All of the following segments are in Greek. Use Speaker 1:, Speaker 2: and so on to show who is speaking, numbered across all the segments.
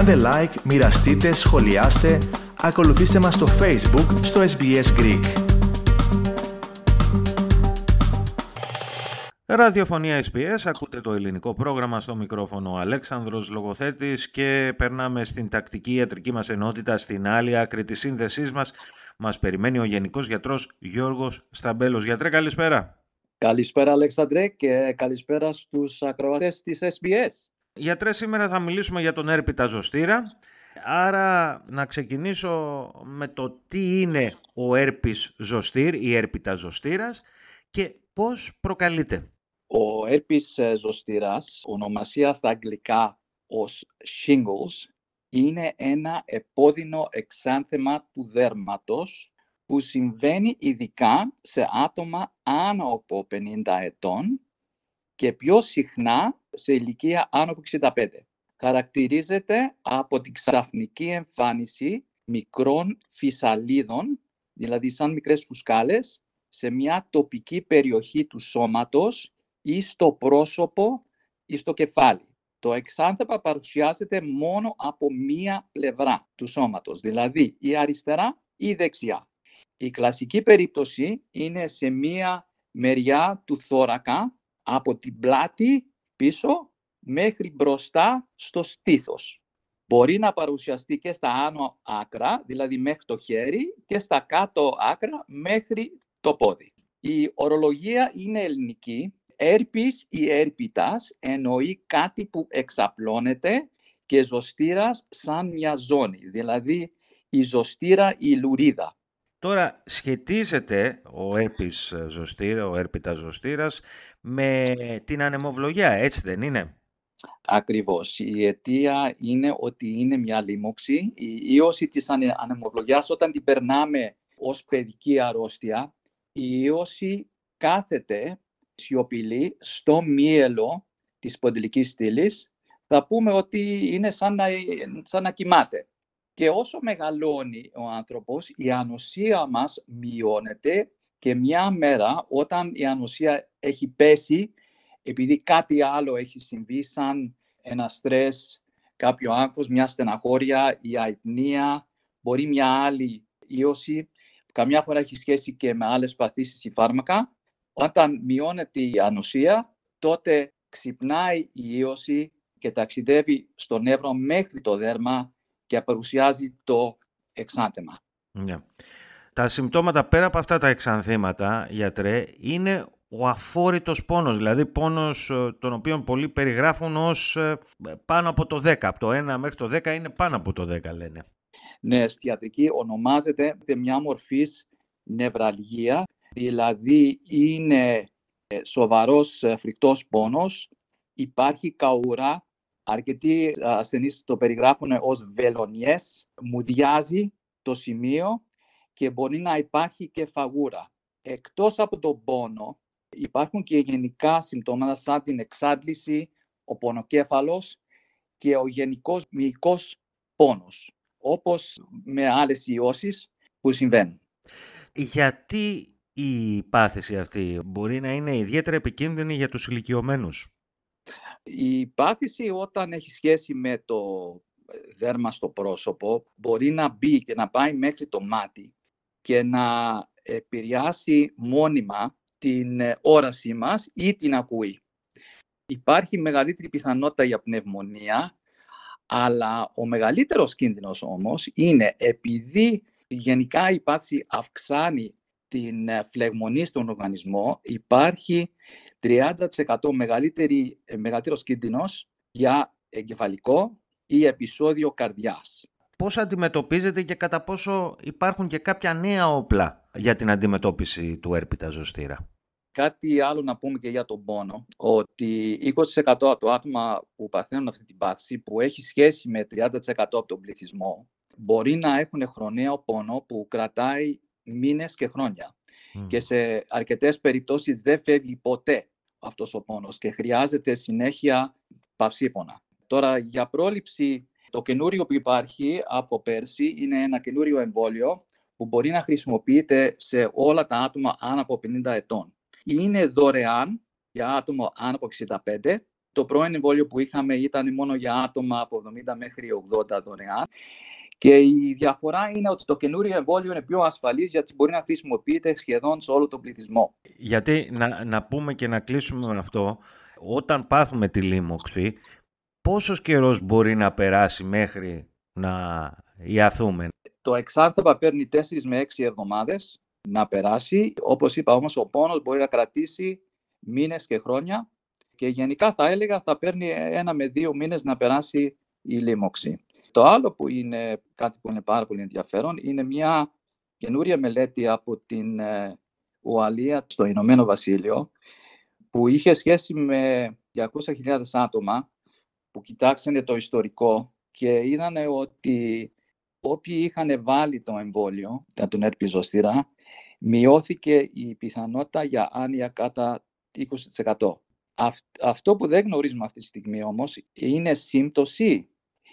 Speaker 1: Κάντε like, μοιραστείτε, σχολιάστε, ακολουθήστε μας στο Facebook, στο SBS Greek.
Speaker 2: Ραδιοφωνία SBS, ακούτε το ελληνικό πρόγραμμα στο μικρόφωνο Αλέξανδρος Λογοθέτης και περνάμε στην τακτική ιατρική μας ενότητα στην άλλη άκρη της σύνδεσής μας. Μας περιμένει ο Γενικός Γιατρός Γιώργος Σταμπέλος. Γιατρέ, καλησπέρα.
Speaker 3: Καλησπέρα Αλέξανδρε και καλησπέρα στους ακροατές της SBS.
Speaker 2: Γιατρέ, σήμερα θα μιλήσουμε για τον έρπιτα ζωστήρα. Άρα να ξεκινήσω με το τι είναι ο έρπης ζωστήρ ή έρπιτα ζωστήρας και πώς προκαλείται.
Speaker 3: Ο έρπης ζωστήρας, ονομασίας στα αγγλικά ως shingles, είναι ένα επώδυνο εξάνθεμα του δέρματος που συμβαίνει ειδικά σε άτομα άνω από 50 ετών και πιο συχνά σε ηλικία άνω από 65. Χαρακτηρίζεται από την ξαφνική εμφάνιση μικρών φυσαλίδων, δηλαδή σαν μικρές φουσκάλες, σε μια τοπική περιοχή του σώματος ή στο πρόσωπο ή στο κεφάλι. Το εξάνθεμα παρουσιάζεται μόνο από μία πλευρά του σώματος, δηλαδή η αριστερά ή η δεξιά. Η κλασική περίπτωση είναι σε μία μεριά του θώρακα από την πλάτη πίσω μέχρι μπροστά στο στήθος. Μπορεί να παρουσιαστεί και στα άνω άκρα, δηλαδή μέχρι το χέρι, και στα κάτω άκρα μέχρι το πόδι. Η ορολογία είναι ελληνική. Έρπης ή έρπιτας εννοεί κάτι που εξαπλώνεται και ζωστήρας σαν μια ζώνη, δηλαδή η ζωστήρα ή η λουρίδα.
Speaker 2: Τώρα σχετίζεται ο έρπης ζωστήρα, ο έρπιτας ζωστήρας με την ανεμοβλογιά, έτσι δεν είναι;
Speaker 3: Ακριβώς. Η αιτία είναι ότι είναι μια λίμωξη. Η ίωση της ανεμοβλογιάς όταν την περνάμε ως παιδική αρρώστια, η ίωση κάθεται σιωπηλή στο μύελο της ποντιλικής στήλης. Θα πούμε ότι είναι σαν να, σαν να κοιμάται. Και όσο μεγαλώνει ο άνθρωπος, η ανοσία μας μειώνεται και μια μέρα όταν η ανοσία έχει πέσει, επειδή κάτι άλλο έχει συμβεί, σαν ένα στρες, κάποιο άγχος, μια στεναχώρια, η αϊπνία, μπορεί μια άλλη ίωση, καμιά φορά έχει σχέση και με άλλες παθήσεις ή φάρμακα. Όταν μειώνεται η ανοσία, τότε ξυπνάει η ίωση και ταξιδεύει στο νεύρο μέχρι το δέρμα και παρουσιάζει το εξάνθεμα.
Speaker 2: Yeah. Τα συμπτώματα πέρα από αυτά τα εξανθήματα, γιατρέ, είναι ο αφόρητος πόνος, δηλαδή πόνος ε, τον οποίο πολλοί περιγράφουν ως ε, πάνω από το 10. Από το 1 μέχρι το 10 είναι πάνω από το 10 λένε.
Speaker 3: Ναι, στη ιατρική ονομάζεται μια μορφής νευραλγία, δηλαδή είναι ε, σοβαρός φρικτός πόνος, υπάρχει καούρα, αρκετοί ασθενείς το περιγράφουν ως βελονιές, μουδιάζει το σημείο και μπορεί να υπάρχει και φαγούρα. Εκτός από τον πόνο, υπάρχουν και γενικά συμπτώματα σαν την εξάντληση, ο πονοκέφαλος και ο γενικός μυϊκός πόνος, όπως με άλλες ιώσεις που συμβαίνουν.
Speaker 2: Γιατί η πάθηση αυτή μπορεί να είναι ιδιαίτερα επικίνδυνη για τους ηλικιωμένους;
Speaker 3: Η πάθηση όταν έχει σχέση με το δέρμα στο πρόσωπο μπορεί να μπει και να πάει μέχρι το μάτι και να επηρεάσει μόνιμα την ε, όρασή μας ή την ακουή. Υπάρχει μεγαλύτερη πιθανότητα για πνευμονία, αλλά ο μεγαλύτερος κίνδυνος όμως είναι επειδή γενικά η πάθηση αυξάνει την ε, φλεγμονή στον οργανισμό, υπάρχει 30% μεγαλύτερη, ε, μεγαλύτερος κίνδυνος για εγκεφαλικό ή επεισόδιο καρδιάς
Speaker 2: πώς αντιμετωπίζετε και κατά πόσο υπάρχουν και κάποια νέα όπλα για την αντιμετώπιση του έρπιτα ζωστήρα;
Speaker 3: Κάτι άλλο να πούμε και για τον πόνο, ότι 20% από το άτομα που παθαίνουν αυτή την πάθηση, που έχει σχέση με 30% από τον πληθυσμό, μπορεί να έχουν χρονιαίο πόνο που κρατάει μήνες και χρόνια. Και σε αρκετές περιπτώσεις δεν φεύγει ποτέ αυτός ο πόνος και χρειάζεται συνέχεια παυσίπονα. Τώρα, για πρόληψη το καινούριο που υπάρχει από πέρσι είναι ένα καινούριο εμβόλιο που μπορεί να χρησιμοποιείται σε όλα τα άτομα άνω από 50 ετών. Είναι δωρεάν για άτομα άνω από 65 Το πρώην εμβόλιο που είχαμε ήταν μόνο για άτομα από 70 μέχρι 80 δωρεάν. Και η διαφορά είναι ότι το καινούριο εμβόλιο είναι πιο ασφαλής γιατί μπορεί να χρησιμοποιείται σχεδόν σε όλο τον πληθυσμό.
Speaker 2: Γιατί να, να πούμε και να κλείσουμε με αυτό, όταν πάθουμε τη λίμωξη, πόσος καιρός μπορεί να περάσει μέχρι να ιαθούμε;
Speaker 3: Το εξάρτημα παίρνει 4 με 6 εβδομάδες να περάσει. Όπως είπα όμως ο πόνος μπορεί να κρατήσει μήνες και χρόνια και γενικά θα έλεγα θα παίρνει ένα με δύο μήνες να περάσει η λίμωξη. Το άλλο που είναι κάτι που είναι πάρα πολύ ενδιαφέρον είναι μια καινούρια μελέτη από την ε, Ουαλία στο Ηνωμένο Βασίλειο που είχε σχέση με 200.000 άτομα που κοιτάξανε το ιστορικό και είδαν ότι όποιοι είχαν βάλει το εμβόλιο, τον ερπιζοστήρα, μειώθηκε η πιθανότητα για άνοια κατά 20%. Αυτό που δεν γνωρίζουμε αυτή τη στιγμή όμως είναι σύμπτωση.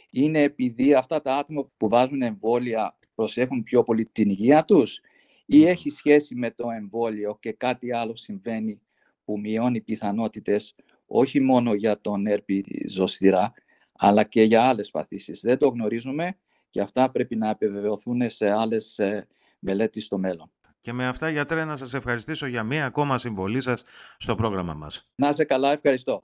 Speaker 3: Είναι επειδή αυτά τα άτομα που βάζουν εμβόλια προσέχουν πιο πολύ την υγεία τους ή έχει σχέση με το εμβόλιο και κάτι άλλο συμβαίνει που μειώνει πιθανότητες όχι μόνο για τον έρπη ζωστηρά, αλλά και για άλλες παθήσεις. Δεν το γνωρίζουμε και αυτά πρέπει να επιβεβαιωθούν σε άλλες ε, μελέτες στο μέλλον.
Speaker 2: Και με αυτά, γιατρέ, να σας ευχαριστήσω για μία ακόμα συμβολή σας στο πρόγραμμα μας.
Speaker 3: Να είσαι καλά, ευχαριστώ.